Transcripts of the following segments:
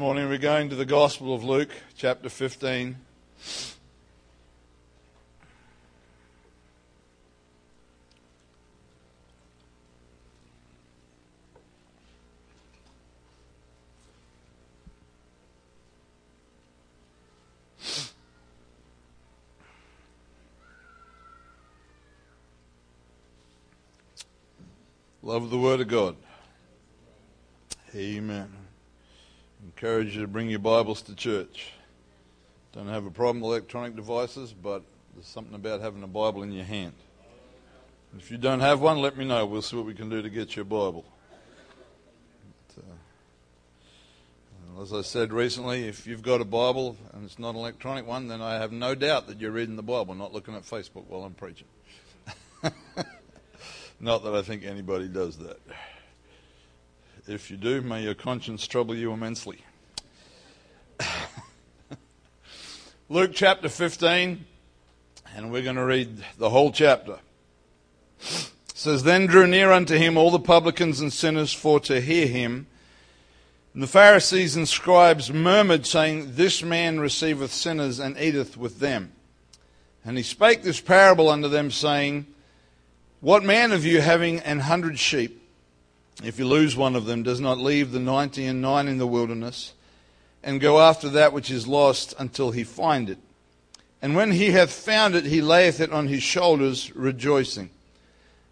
morning we're going to the Gospel of Luke, chapter 15. Love the Word of God. Amen. Encourage you to bring your Bibles to church. Don't have a problem with electronic devices, but there's something about having a Bible in your hand. If you don't have one, let me know. We'll see what we can do to get you a Bible. But, uh, as I said recently, if you've got a Bible and it's not an electronic one, then I have no doubt that you're reading the Bible, not looking at Facebook while I'm preaching. not that I think anybody does that. If you do, may your conscience trouble you immensely. Luke chapter 15, and we're going to read the whole chapter. It says, Then drew near unto him all the publicans and sinners for to hear him. And the Pharisees and scribes murmured, saying, This man receiveth sinners and eateth with them. And he spake this parable unto them, saying, What man of you having an hundred sheep, if you lose one of them, does not leave the ninety and nine in the wilderness, and go after that which is lost until he find it? And when he hath found it, he layeth it on his shoulders, rejoicing.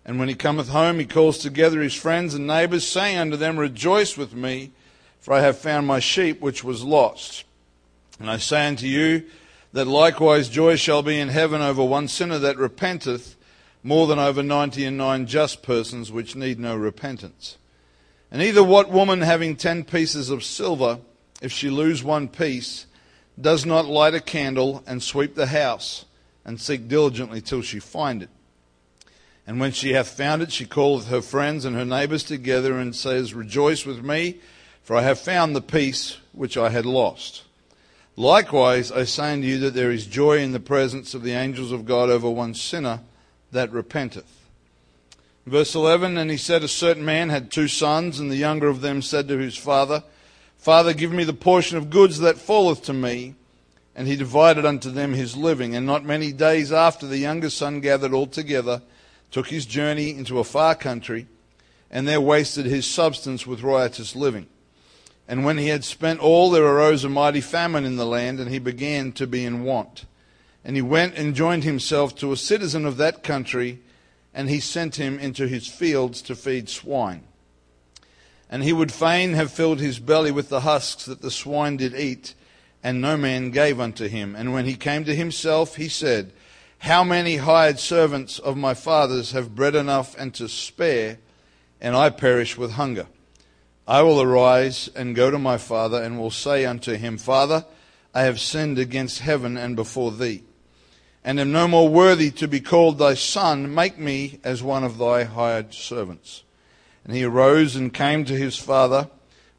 And when he cometh home, he calls together his friends and neighbors, saying unto them, Rejoice with me, for I have found my sheep which was lost. And I say unto you, that likewise joy shall be in heaven over one sinner that repenteth, more than over ninety and nine just persons which need no repentance. And either what woman having ten pieces of silver, if she lose one piece, does not light a candle and sweep the house, and seek diligently till she find it. And when she hath found it, she calleth her friends and her neighbors together, and says, Rejoice with me, for I have found the piece which I had lost. Likewise, I say unto you that there is joy in the presence of the angels of God over one sinner that repenteth. Verse 11 And he said, A certain man had two sons, and the younger of them said to his father, Father, give me the portion of goods that falleth to me. And he divided unto them his living. And not many days after, the younger son gathered all together, took his journey into a far country, and there wasted his substance with riotous living. And when he had spent all, there arose a mighty famine in the land, and he began to be in want. And he went and joined himself to a citizen of that country, and he sent him into his fields to feed swine. And he would fain have filled his belly with the husks that the swine did eat, and no man gave unto him. And when he came to himself, he said, How many hired servants of my father's have bread enough and to spare, and I perish with hunger? I will arise and go to my father, and will say unto him, Father, I have sinned against heaven and before thee, and am no more worthy to be called thy son. Make me as one of thy hired servants. And he arose and came to his father.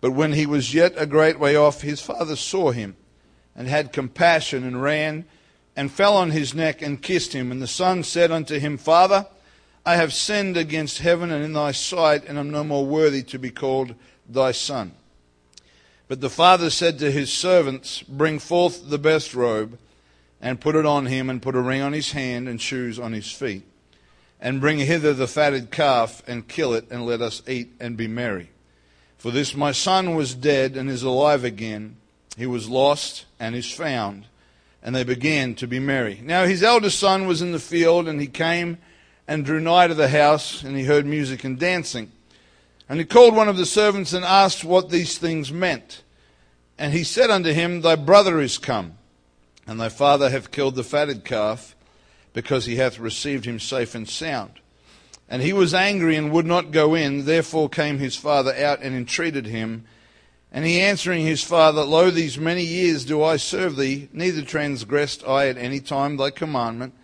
But when he was yet a great way off, his father saw him and had compassion and ran and fell on his neck and kissed him. And the son said unto him, Father, I have sinned against heaven and in thy sight, and am no more worthy to be called thy son. But the father said to his servants, Bring forth the best robe, and put it on him, and put a ring on his hand, and shoes on his feet and bring hither the fatted calf, and kill it, and let us eat and be merry. For this my son was dead and is alive again. He was lost and is found. And they began to be merry. Now his eldest son was in the field, and he came and drew nigh to the house, and he heard music and dancing. And he called one of the servants and asked what these things meant. And he said unto him, Thy brother is come, and thy father hath killed the fatted calf because he hath received him safe and sound. And he was angry and would not go in. Therefore came his father out and entreated him. And he answering his father, Lo, these many years do I serve thee, neither transgressed I at any time thy commandment,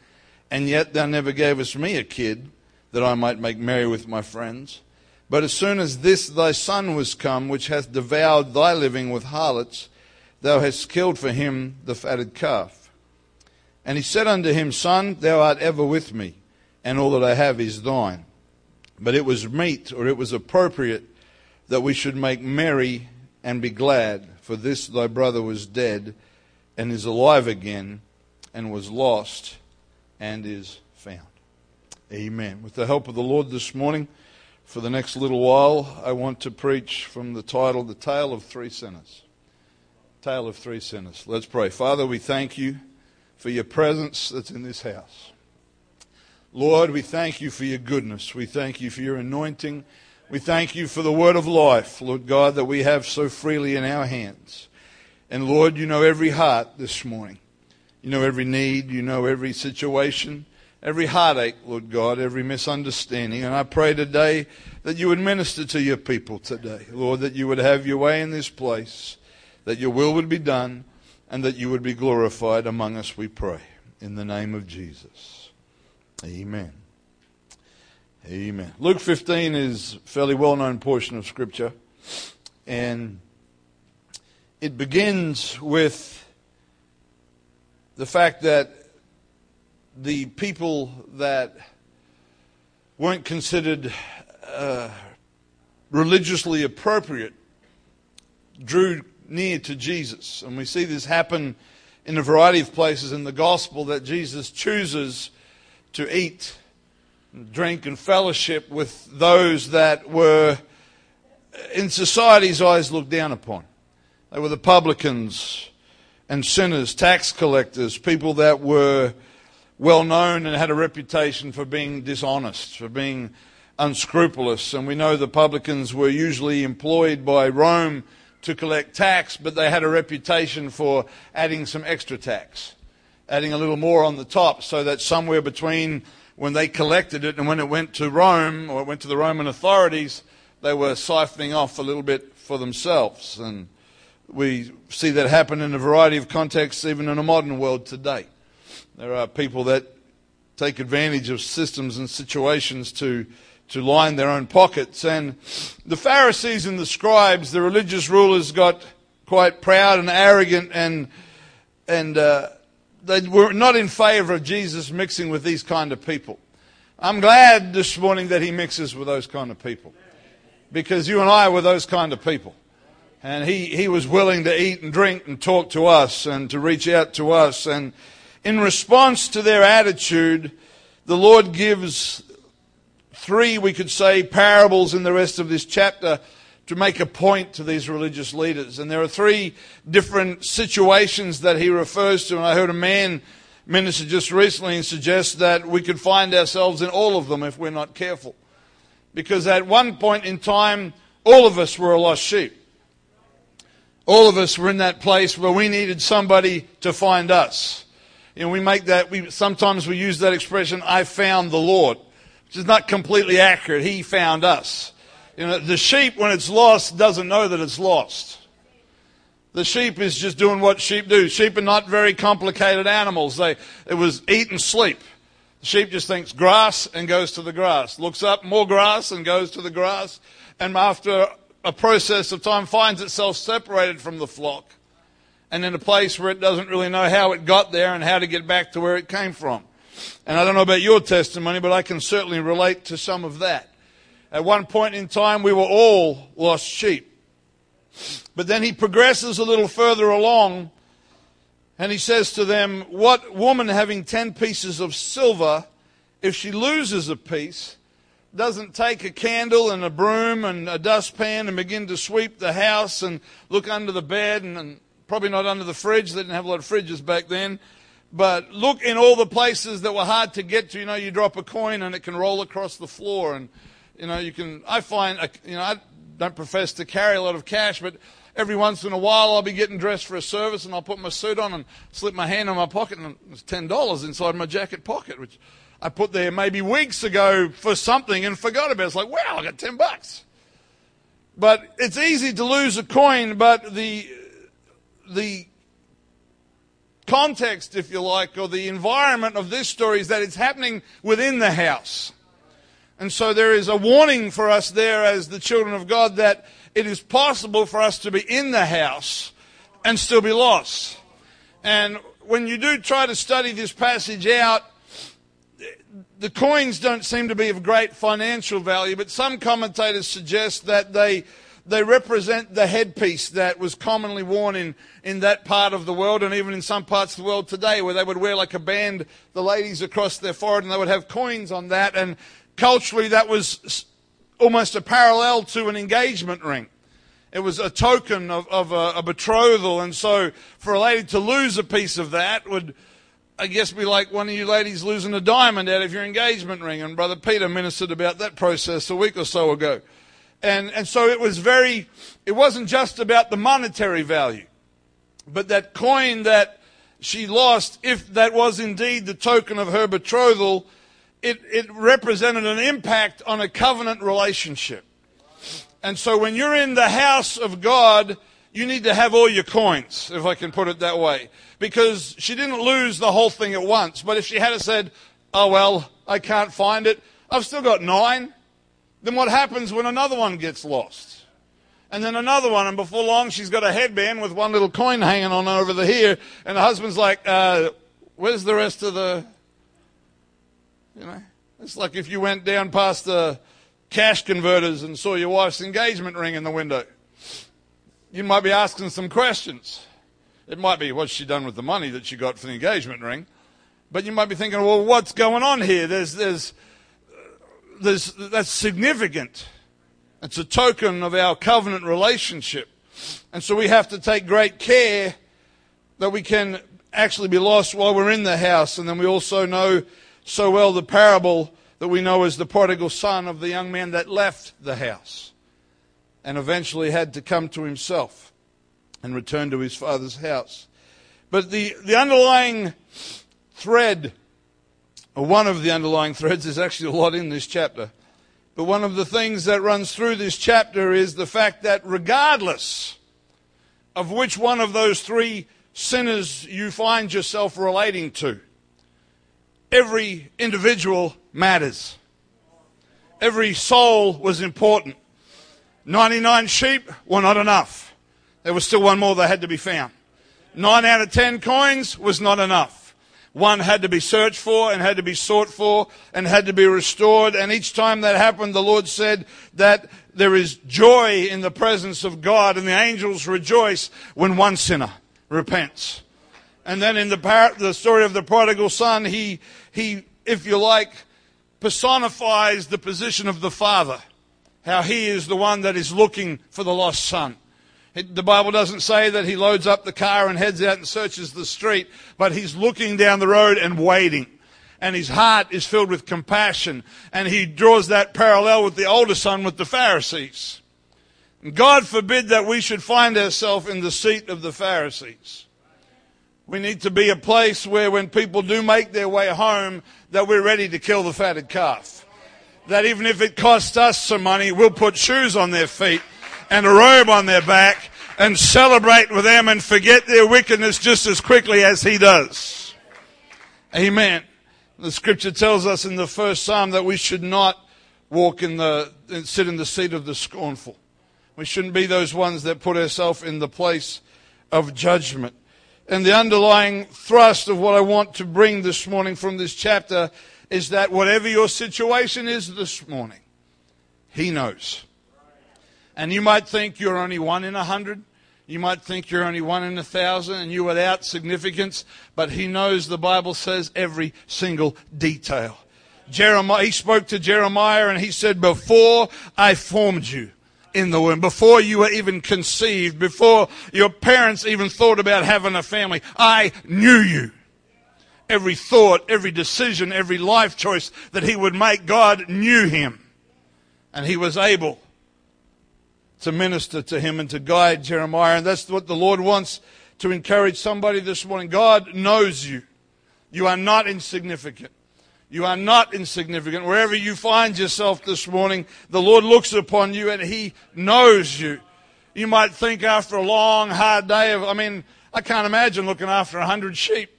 and yet thou never gavest me a kid, that I might make merry with my friends. But as soon as this thy son was come, which hath devoured thy living with harlots, thou hast killed for him the fatted calf. And he said unto him, Son, thou art ever with me, and all that I have is thine. But it was meet, or it was appropriate, that we should make merry and be glad. For this thy brother was dead and is alive again, and was lost and is found. Amen. With the help of the Lord this morning, for the next little while, I want to preach from the title, The Tale of Three Sinners. Tale of Three Sinners. Let's pray. Father, we thank you for your presence that's in this house. Lord, we thank you for your goodness. We thank you for your anointing. We thank you for the word of life, Lord God, that we have so freely in our hands. And Lord, you know every heart this morning. You know every need. You know every situation, every heartache, Lord God, every misunderstanding. And I pray today that you would minister to your people today. Lord, that you would have your way in this place, that your will would be done, and that you would be glorified among us, we pray. In the name of Jesus. Amen. Amen. Luke 15 is a fairly well known portion of Scripture, and it begins with the fact that the people that weren't considered uh, religiously appropriate drew near to Jesus. And we see this happen in a variety of places in the gospel that Jesus chooses to eat, drink, and fellowship with those that were, uh, in society's eyes, looked down upon. They were the publicans and sinners, tax collectors, people that were well known and had a reputation for being dishonest, for being unscrupulous. And we know the publicans were usually employed by Rome to collect tax, but they had a reputation for adding some extra tax adding a little more on the top so that somewhere between when they collected it and when it went to Rome or it went to the Roman authorities, they were siphoning off a little bit for themselves. And we see that happen in a variety of contexts, even in a modern world today. There are people that take advantage of systems and situations to, to line their own pockets. And the Pharisees and the scribes, the religious rulers, got quite proud and arrogant and, and uh, they were not in favor of Jesus mixing with these kind of people. I'm glad this morning that he mixes with those kind of people. Because you and I were those kind of people. And he, he was willing to eat and drink and talk to us and to reach out to us. And in response to their attitude, the Lord gives three, we could say, parables in the rest of this chapter to make a point to these religious leaders. And there are three different situations that he refers to. And I heard a man minister just recently and suggest that we could find ourselves in all of them if we're not careful. Because at one point in time, all of us were a lost sheep. All of us were in that place where we needed somebody to find us. You know, we make that, we, sometimes we use that expression, I found the Lord, which is not completely accurate. He found us. You know, the sheep, when it's lost, doesn't know that it's lost. The sheep is just doing what sheep do. Sheep are not very complicated animals. They, it was eat and sleep. The sheep just thinks grass and goes to the grass. Looks up, more grass and goes to the grass. And after a process of time finds itself separated from the flock and in a place where it doesn't really know how it got there and how to get back to where it came from. And I don't know about your testimony, but I can certainly relate to some of that. At one point in time, we were all lost sheep. But then he progresses a little further along and he says to them, What woman having ten pieces of silver, if she loses a piece, doesn't take a candle and a broom and a dustpan and begin to sweep the house and look under the bed and, and probably not under the fridge. They didn't have a lot of fridges back then. But look in all the places that were hard to get to. You know, you drop a coin and it can roll across the floor and you know, you can, I find, uh, you know, I don't profess to carry a lot of cash, but every once in a while I'll be getting dressed for a service and I'll put my suit on and slip my hand in my pocket and there's $10 inside my jacket pocket, which I put there maybe weeks ago for something and forgot about. It's like, wow, I got 10 bucks. But it's easy to lose a coin, but the, the context, if you like, or the environment of this story is that it's happening within the house. And so there is a warning for us there as the children of God that it is possible for us to be in the house and still be lost. And when you do try to study this passage out, the coins don't seem to be of great financial value, but some commentators suggest that they, they represent the headpiece that was commonly worn in, in that part of the world and even in some parts of the world today where they would wear like a band, the ladies across their forehead, and they would have coins on that. And culturally, that was almost a parallel to an engagement ring. It was a token of, of a, a betrothal. And so for a lady to lose a piece of that would, I guess, be like one of you ladies losing a diamond out of your engagement ring. And Brother Peter ministered about that process a week or so ago. And, and so it was very, it wasn't just about the monetary value, but that coin that she lost, if that was indeed the token of her betrothal, it, it represented an impact on a covenant relationship. And so when you're in the house of God, you need to have all your coins, if I can put it that way. Because she didn't lose the whole thing at once. But if she had said, oh well, I can't find it, I've still got nine, then what happens when another one gets lost? And then another one, and before long she's got a headband with one little coin hanging on over the here, and the husband's like, uh, where's the rest of the, you know? It's like if you went down past the cash converters and saw your wife's engagement ring in the window. You might be asking some questions. It might be, what's she done with the money that she got for the engagement ring? But you might be thinking, well, what's going on here? There's, there's, there's, that's significant. It's a token of our covenant relationship. And so we have to take great care that we can actually be lost while we're in the house. And then we also know so well the parable that we know as the prodigal son of the young man that left the house and eventually had to come to himself and return to his father's house. But the, the underlying thread one of the underlying threads, is actually a lot in this chapter. But one of the things that runs through this chapter is the fact that regardless of which one of those three sinners you find yourself relating to, every individual matters. Every soul was important. 99 sheep were not enough. There was still one more that had to be found. Nine out of ten coins was not enough. One had to be searched for and had to be sought for and had to be restored. And each time that happened, the Lord said that there is joy in the presence of God and the angels rejoice when one sinner repents. And then in the, par- the story of the prodigal son, he, he, if you like, personifies the position of the father. How he is the one that is looking for the lost son. The Bible doesn't say that he loads up the car and heads out and searches the street, but he's looking down the road and waiting. And his heart is filled with compassion. And he draws that parallel with the older son with the Pharisees. God forbid that we should find ourselves in the seat of the Pharisees. We need to be a place where when people do make their way home, that we're ready to kill the fatted calf. That even if it costs us some money, we'll put shoes on their feet and a robe on their back and celebrate with them and forget their wickedness just as quickly as he does. Amen. The scripture tells us in the first psalm that we should not walk in the, sit in the seat of the scornful. We shouldn't be those ones that put ourselves in the place of judgment. And the underlying thrust of what I want to bring this morning from this chapter is that whatever your situation is this morning, He knows. And you might think you're only one in a hundred. You might think you're only one in a thousand and you're without significance, but he knows the Bible says every single detail. Jeremiah, he spoke to Jeremiah and he said, before I formed you in the womb, before you were even conceived, before your parents even thought about having a family, I knew you. Every thought, every decision, every life choice that he would make, God knew him. And he was able to minister to him and to guide Jeremiah. And that's what the Lord wants to encourage somebody this morning. God knows you. You are not insignificant. You are not insignificant. Wherever you find yourself this morning, the Lord looks upon you and He knows you. You might think after a long, hard day of, I mean, I can't imagine looking after a hundred sheep,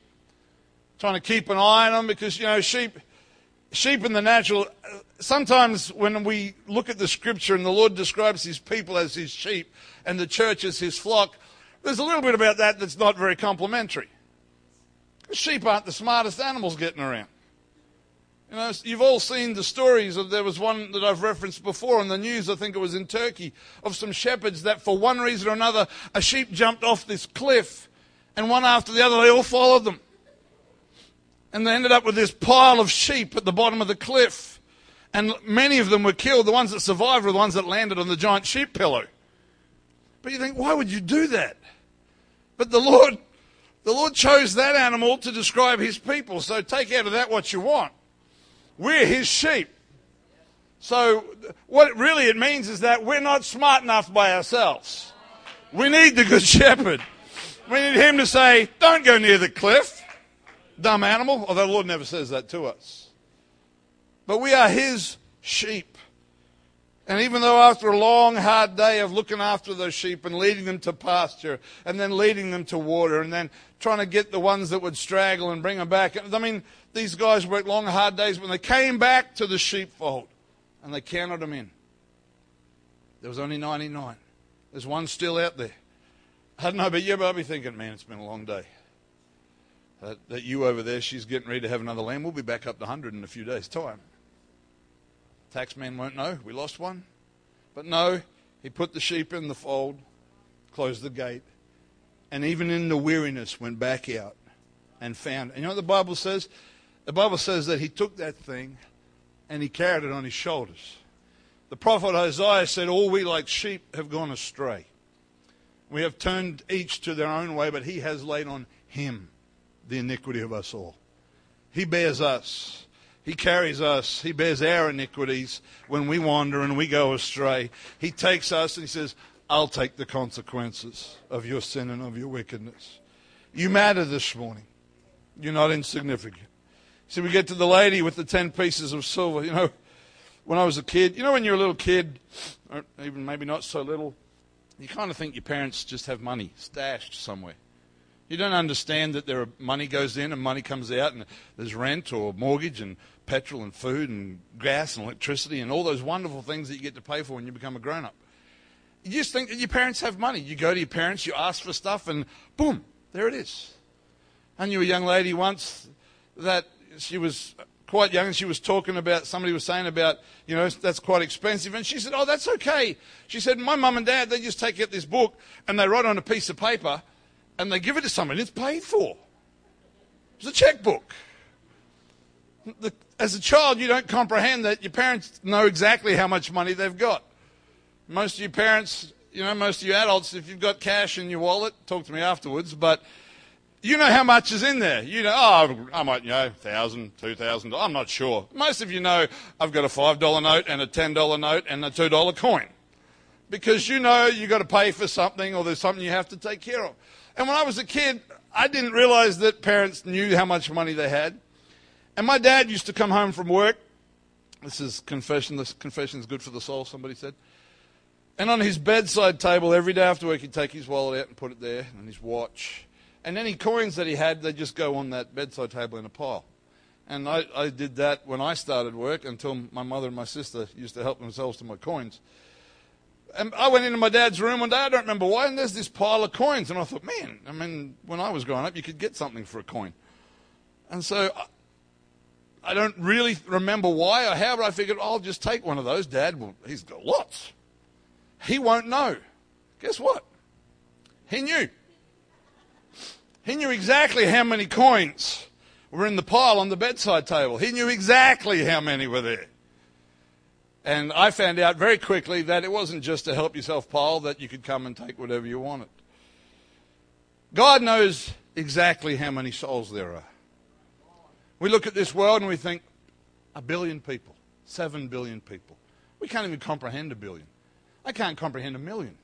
trying to keep an eye on them because, you know, sheep, sheep in the natural, sometimes when we look at the scripture and the Lord describes his people as his sheep and the church as his flock, there's a little bit about that that's not very complimentary. Sheep aren't the smartest animals getting around. You know, you've all seen the stories of there was one that I've referenced before on the news, I think it was in Turkey, of some shepherds that for one reason or another, a sheep jumped off this cliff and one after the other, they all followed them. And they ended up with this pile of sheep at the bottom of the cliff. And many of them were killed. The ones that survived were the ones that landed on the giant sheep pillow. But you think, why would you do that? But the Lord, the Lord chose that animal to describe his people. So take out of that what you want. We're his sheep. So what really it means is that we're not smart enough by ourselves. We need the good shepherd. We need him to say, don't go near the cliff, dumb animal. Although the Lord never says that to us. But we are his sheep. And even though after a long, hard day of looking after those sheep and leading them to pasture and then leading them to water and then trying to get the ones that would straggle and bring them back. I mean, these guys worked long, hard days when they came back to the sheepfold and they counted them in. There was only 99. There's one still out there. I don't know, but you might be thinking, man, it's been a long day. Uh, that you over there, she's getting ready to have another lamb. We'll be back up to 100 in a few days' time. Taxman won't know. We lost one. But no, he put the sheep in the fold, closed the gate, and even in the weariness went back out and found. And you know what the Bible says? The Bible says that he took that thing and he carried it on his shoulders. The prophet Isaiah said, All we like sheep have gone astray. We have turned each to their own way, but he has laid on him the iniquity of us all. He bears us. He carries us. He bears our iniquities when we wander and we go astray. He takes us and he says, I'll take the consequences of your sin and of your wickedness. You matter this morning. You're not insignificant. See, we get to the lady with the 10 pieces of silver. You know, when I was a kid, you know, when you're a little kid, or even maybe not so little, you kind of think your parents just have money stashed somewhere. You don't understand that there are, money goes in and money comes out, and there's rent or mortgage and petrol and food and gas and electricity and all those wonderful things that you get to pay for when you become a grown up. You just think that your parents have money. You go to your parents, you ask for stuff, and boom, there it is. I knew a young lady once that she was quite young and she was talking about somebody was saying about you know that's quite expensive and she said oh that's okay she said my mum and dad they just take out this book and they write on a piece of paper and they give it to somebody it's paid for it's a checkbook the, as a child you don't comprehend that your parents know exactly how much money they've got most of your parents you know most of you adults if you've got cash in your wallet talk to me afterwards but you know how much is in there. You know, oh, I might, you know, thousand, two thousand. I'm not sure. Most of you know I've got a five dollar note and a ten dollar note and a two dollar coin, because you know you've got to pay for something or there's something you have to take care of. And when I was a kid, I didn't realize that parents knew how much money they had. And my dad used to come home from work. This is confession. This confession is good for the soul. Somebody said. And on his bedside table every day after work, he'd take his wallet out and put it there, and his watch and any coins that he had, they'd just go on that bedside table in a pile. And I, I did that when I started work until my mother and my sister used to help themselves to my coins. And I went into my dad's room one day, I don't remember why, and there's this pile of coins. And I thought, man, I mean, when I was growing up, you could get something for a coin. And so I, I don't really remember why or how, but I figured, I'll just take one of those. Dad, well, he's got lots. He won't know. Guess what? He knew. He knew exactly how many coins were in the pile on the bedside table. He knew exactly how many were there. And I found out very quickly that it wasn't just to help yourself pile, that you could come and take whatever you wanted. God knows exactly how many souls there are. We look at this world and we think, a billion people, seven billion people. We can't even comprehend a billion. I can't comprehend a million.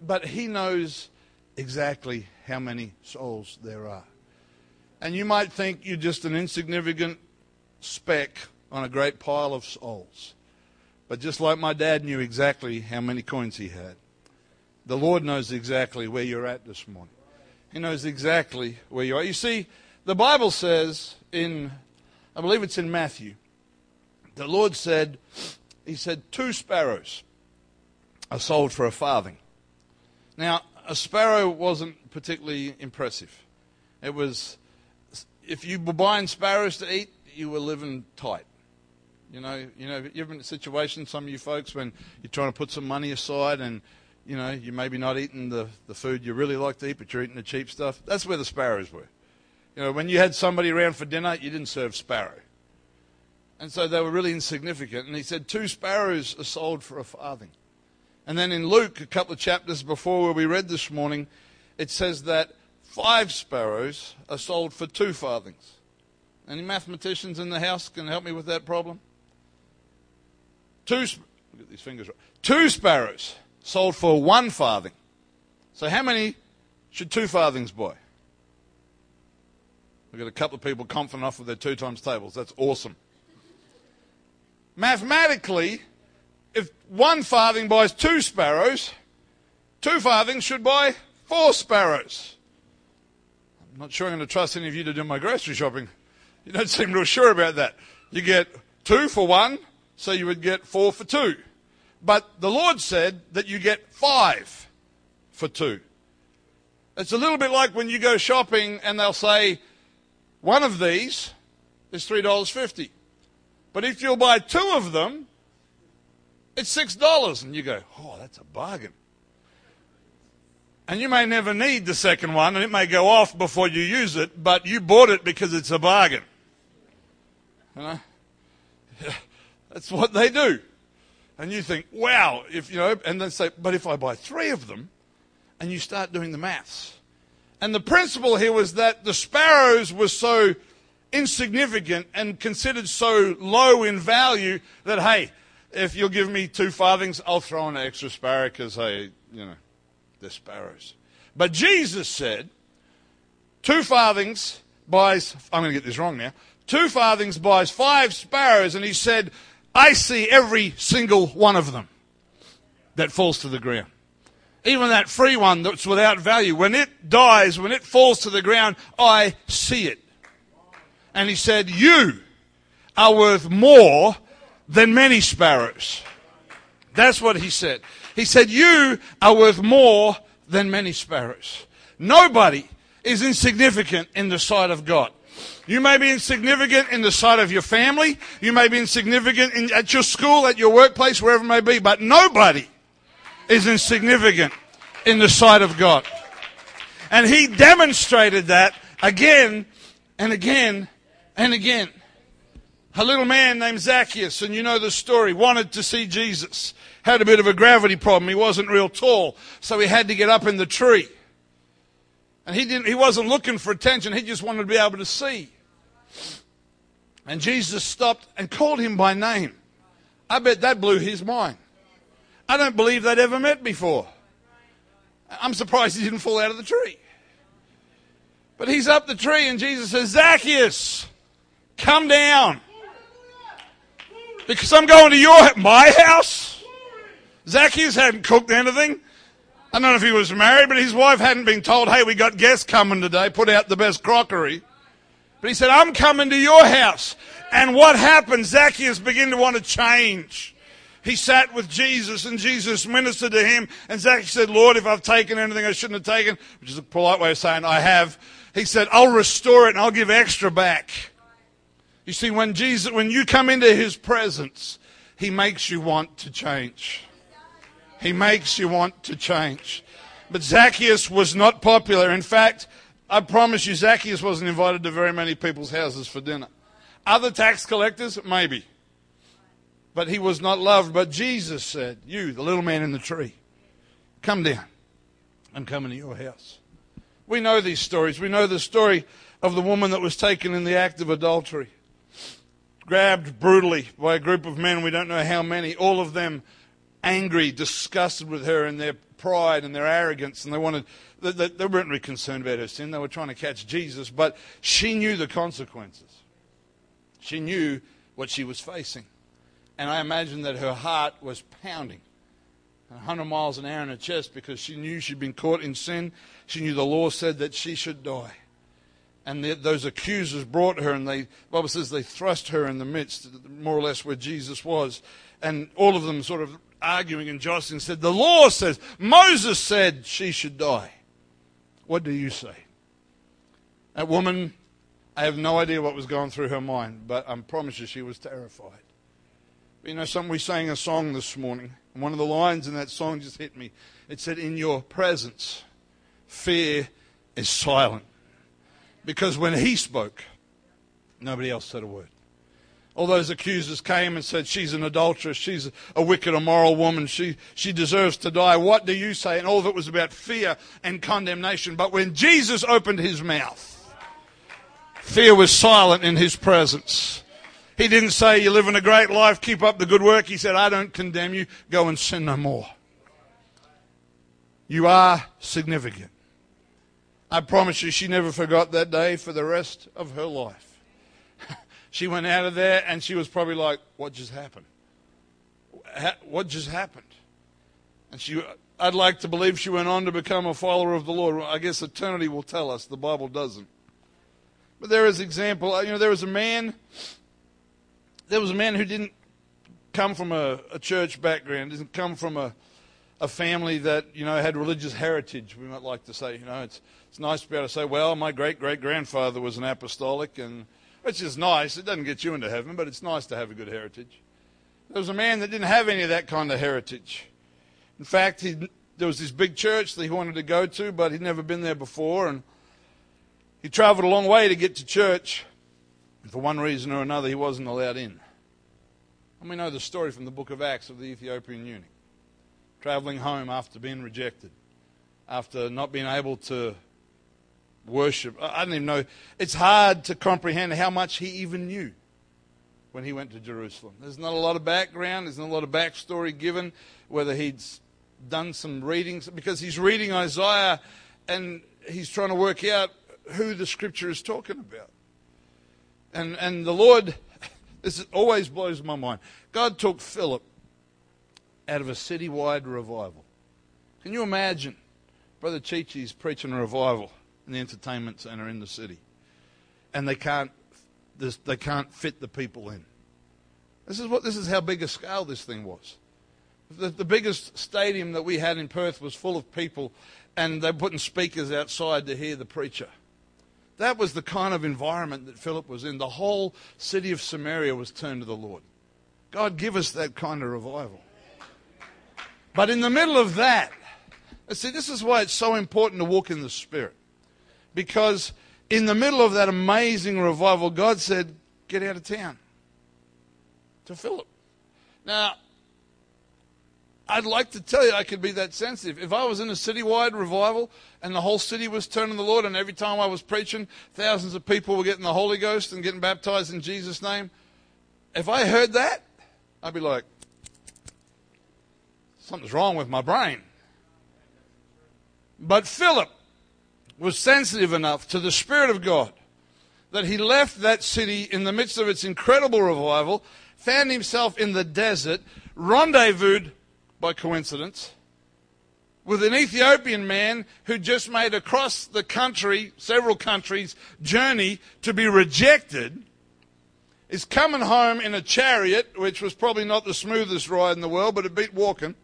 But He knows exactly how many souls there are. And you might think you're just an insignificant speck on a great pile of souls. But just like my dad knew exactly how many coins he had, the Lord knows exactly where you're at this morning. He knows exactly where you are. You see, the Bible says in, I believe it's in Matthew, the Lord said, He said, two sparrows are sold for a farthing. Now, a sparrow wasn't particularly impressive. It was, if you were buying sparrows to eat, you were living tight. You know, you know, you've been in a situation, some of you folks, when you're trying to put some money aside and, you know, you're maybe not eating the, the food you really like to eat, but you're eating the cheap stuff. That's where the sparrows were. You know, when you had somebody around for dinner, you didn't serve sparrow. And so they were really insignificant. And he said, Two sparrows are sold for a farthing. And then in Luke, a couple of chapters before where we read this morning, it says that five sparrows are sold for two farthings. Any mathematicians in the house can help me with that problem? Two, get these fingers. Two sparrows sold for one farthing. So how many should two farthings buy? We've got a couple of people confident enough with their two times tables. That's awesome. Mathematically, if one farthing buys two sparrows, two farthings should buy four sparrows. I'm not sure I'm going to trust any of you to do my grocery shopping. You don't seem real sure about that. You get two for one, so you would get four for two. But the Lord said that you get five for two. It's a little bit like when you go shopping and they'll say, one of these is $3.50. But if you'll buy two of them, it's $6. And you go, oh, that's a bargain. And you may never need the second one, and it may go off before you use it, but you bought it because it's a bargain. You know? That's what they do. And you think, wow, if you know, and then say, but if I buy three of them, and you start doing the maths, and the principle here was that the sparrows were so insignificant and considered so low in value that, hey, if you'll give me two farthings, I'll throw an extra sparrow because, hey, you know, they're sparrows. But Jesus said, two farthings buys, I'm going to get this wrong now, two farthings buys five sparrows, and he said, I see every single one of them that falls to the ground even that free one that's without value, when it dies, when it falls to the ground, I see it. And he said, You are worth more than many sparrows. That's what he said. He said, You are worth more than many sparrows. Nobody is insignificant in the sight of God. You may be insignificant in the sight of your family. You may be insignificant in, at your school, at your workplace, wherever it may be, but nobody is insignificant in the sight of God. And he demonstrated that again and again and again. A little man named Zacchaeus, and you know the story, wanted to see Jesus. Had a bit of a gravity problem. He wasn't real tall, so he had to get up in the tree. And he didn't he wasn't looking for attention, he just wanted to be able to see. And Jesus stopped and called him by name. I bet that blew his mind. I don't believe they'd ever met before. I'm surprised he didn't fall out of the tree. But he's up the tree, and Jesus says, Zacchaeus, come down. Because I'm going to your my house. Zacchaeus hadn't cooked anything. I don't know if he was married, but his wife hadn't been told, hey, we got guests coming today, put out the best crockery. But he said, I'm coming to your house. And what happened? Zacchaeus began to want to change he sat with Jesus and Jesus ministered to him. And Zacchaeus said, Lord, if I've taken anything I shouldn't have taken, which is a polite way of saying I have, he said, I'll restore it and I'll give extra back. You see, when Jesus, when you come into his presence, he makes you want to change. He makes you want to change. But Zacchaeus was not popular. In fact, I promise you, Zacchaeus wasn't invited to very many people's houses for dinner. Other tax collectors, maybe but he was not loved. But Jesus said, You, the little man in the tree, come down. I'm coming to your house. We know these stories. We know the story of the woman that was taken in the act of adultery, grabbed brutally by a group of men, we don't know how many, all of them angry, disgusted with her and their pride and their arrogance, and they wanted, they, they, they weren't really concerned about her sin. They were trying to catch Jesus, but she knew the consequences. She knew what she was facing. And I imagine that her heart was pounding 100 miles an hour in her chest because she knew she'd been caught in sin. She knew the law said that she should die. And the, those accusers brought her, and they, the Bible says they thrust her in the midst, more or less where Jesus was. And all of them sort of arguing and jostling said, The law says, Moses said she should die. What do you say? That woman I have no idea what was going through her mind, but I promise you she was terrified. But you know, something we sang a song this morning, and one of the lines in that song just hit me. It said, In your presence, fear is silent. Because when he spoke, nobody else said a word. All those accusers came and said, She's an adulteress. She's a wicked, immoral woman. She, she deserves to die. What do you say? And all of it was about fear and condemnation. But when Jesus opened his mouth, fear was silent in his presence. He didn't say, You're living a great life. Keep up the good work. He said, I don't condemn you. Go and sin no more. You are significant. I promise you, she never forgot that day for the rest of her life. She went out of there and she was probably like, What just happened? What just happened? And she, I'd like to believe she went on to become a follower of the Lord. I guess eternity will tell us. The Bible doesn't. But there is example. You know, there was a man. There was a man who didn't come from a, a church background. Didn't come from a a family that you know had religious heritage. We might like to say, you know, it's it's nice to be able to say, well, my great great grandfather was an apostolic, and which is nice. It doesn't get you into heaven, but it's nice to have a good heritage. There was a man that didn't have any of that kind of heritage. In fact, he, there was this big church that he wanted to go to, but he'd never been there before, and he traveled a long way to get to church. And for one reason or another, he wasn't allowed in. And we know the story from the book of Acts of the Ethiopian eunuch traveling home after being rejected, after not being able to worship. I don't even know. It's hard to comprehend how much he even knew when he went to Jerusalem. There's not a lot of background, there's not a lot of backstory given, whether he'd done some readings, because he's reading Isaiah and he's trying to work out who the scripture is talking about. And, and the Lord, this always blows my mind. God took Philip out of a citywide revival. Can you imagine Brother Chichi's preaching a revival in the entertainment center in the city, and they can't this, they can't fit the people in. This is what this is how big a scale this thing was. The, the biggest stadium that we had in Perth was full of people, and they're putting speakers outside to hear the preacher. That was the kind of environment that Philip was in. The whole city of Samaria was turned to the Lord. God, give us that kind of revival. But in the middle of that, see, this is why it's so important to walk in the Spirit. Because in the middle of that amazing revival, God said, Get out of town to Philip. Now, I'd like to tell you I could be that sensitive. If I was in a citywide revival and the whole city was turning the Lord, and every time I was preaching, thousands of people were getting the Holy Ghost and getting baptized in Jesus' name, if I heard that, I'd be like, Something's wrong with my brain. But Philip was sensitive enough to the Spirit of God that he left that city in the midst of its incredible revival, found himself in the desert, rendezvoused by coincidence with an Ethiopian man who just made across the country, several countries, journey to be rejected, is coming home in a chariot, which was probably not the smoothest ride in the world, but it beat walking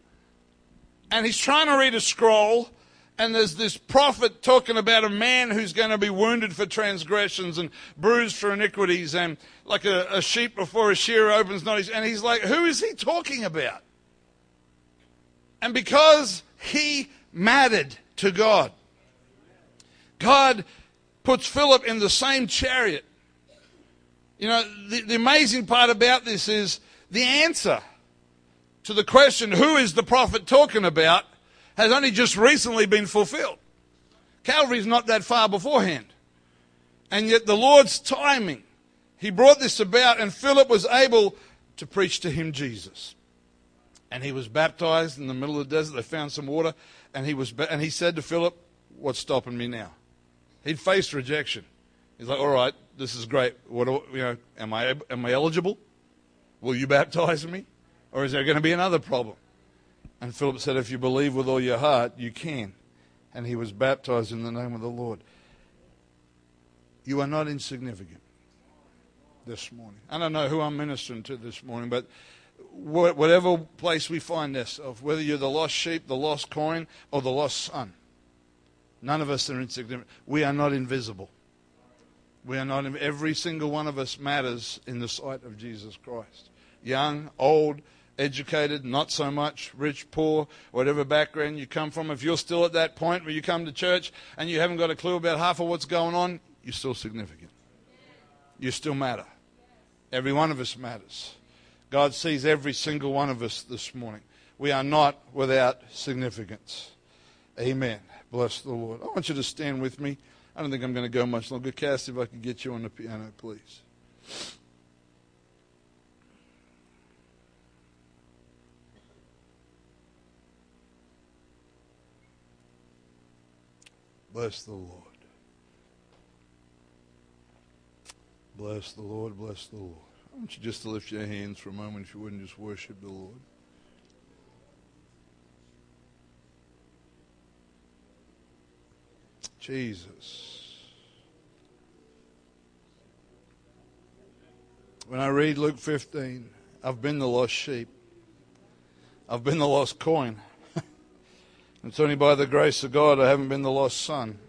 and he's trying to read a scroll, and there's this prophet talking about a man who's going to be wounded for transgressions and bruised for iniquities, and like a, a sheep before a shearer opens not his. And he's like, who is he talking about? And because he mattered to God, God puts Philip in the same chariot. You know, the, the amazing part about this is the answer to the question, who is the prophet talking about, has only just recently been fulfilled. Calvary's not that far beforehand. And yet, the Lord's timing, He brought this about, and Philip was able to preach to him Jesus. And he was baptized in the middle of the desert. They found some water, and he, was, and he said to Philip, What's stopping me now? He'd faced rejection. He's like, All right, this is great. What, you know, am, I, am I eligible? Will you baptize me? Or is there going to be another problem? And Philip said, If you believe with all your heart, you can. And he was baptized in the name of the Lord. You are not insignificant this morning. I don't know who I'm ministering to this morning, but whatever place we find ourselves, whether you're the lost sheep, the lost coin, or the lost son, none of us are insignificant. We are not invisible. We are not, every single one of us matters in the sight of Jesus Christ. Young, old, educated, not so much, rich, poor, whatever background you come from. If you're still at that point where you come to church and you haven't got a clue about half of what's going on, you're still significant. You still matter. Every one of us matters. God sees every single one of us this morning. We are not without significance. Amen. Bless the Lord. I want you to stand with me. I don't think I'm going to go much longer. Cass, if I could get you on the piano, please. Bless the Lord. Bless the Lord, bless the Lord. I want you just to lift your hands for a moment if you wouldn't just worship the Lord. Jesus. When I read Luke 15, I've been the lost sheep. I've been the lost coin. It's only by the grace of God I haven't been the lost son.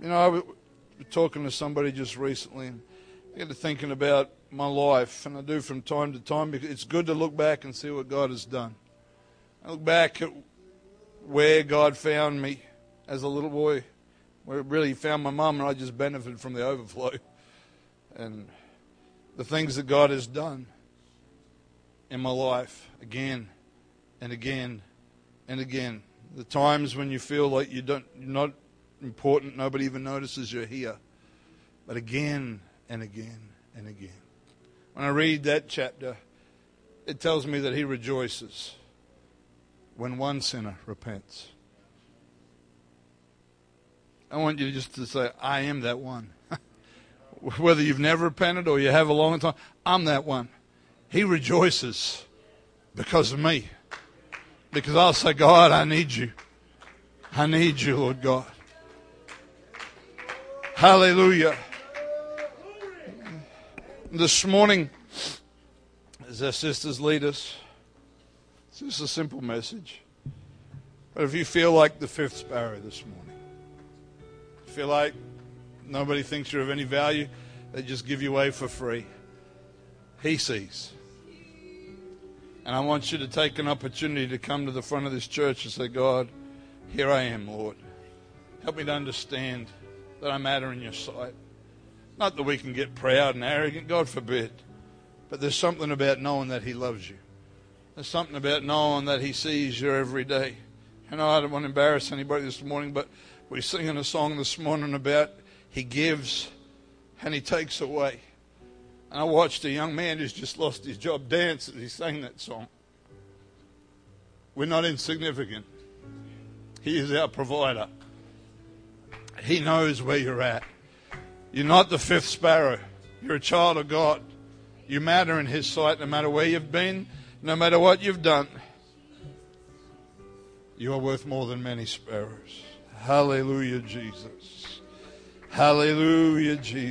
You know, I was talking to somebody just recently and I get to thinking about my life, and I do from time to time because it's good to look back and see what God has done. I look back at where God found me as a little boy, where it really found my mom, and I just benefited from the overflow. And the things that God has done in my life again and again and again. The times when you feel like you don't, you're not important, nobody even notices you're here. But again and again and again. When I read that chapter, it tells me that he rejoices when one sinner repents. I want you just to say, I am that one. Whether you've never repented or you have a long time, I'm that one. He rejoices because of me. Because I'll say, God, I need you. I need you, Lord God. Hallelujah. This morning, as our sisters lead us, it's just a simple message. But if you feel like the fifth sparrow this morning, feel like nobody thinks you're of any value, they just give you away for free. He sees. And I want you to take an opportunity to come to the front of this church and say, God, here I am, Lord. Help me to understand that I matter in your sight. Not that we can get proud and arrogant, God forbid. But there's something about knowing that He loves you. There's something about knowing that He sees you every day. Know, I don't want to embarrass anybody this morning, but we're singing a song this morning about He gives and He takes away. And I watched a young man who's just lost his job dance as he sang that song. We're not insignificant. He is our provider. He knows where you're at. You're not the fifth sparrow. You're a child of God. You matter in His sight no matter where you've been, no matter what you've done, you are worth more than many sparrows. Hallelujah, Jesus. Hallelujah, Jesus.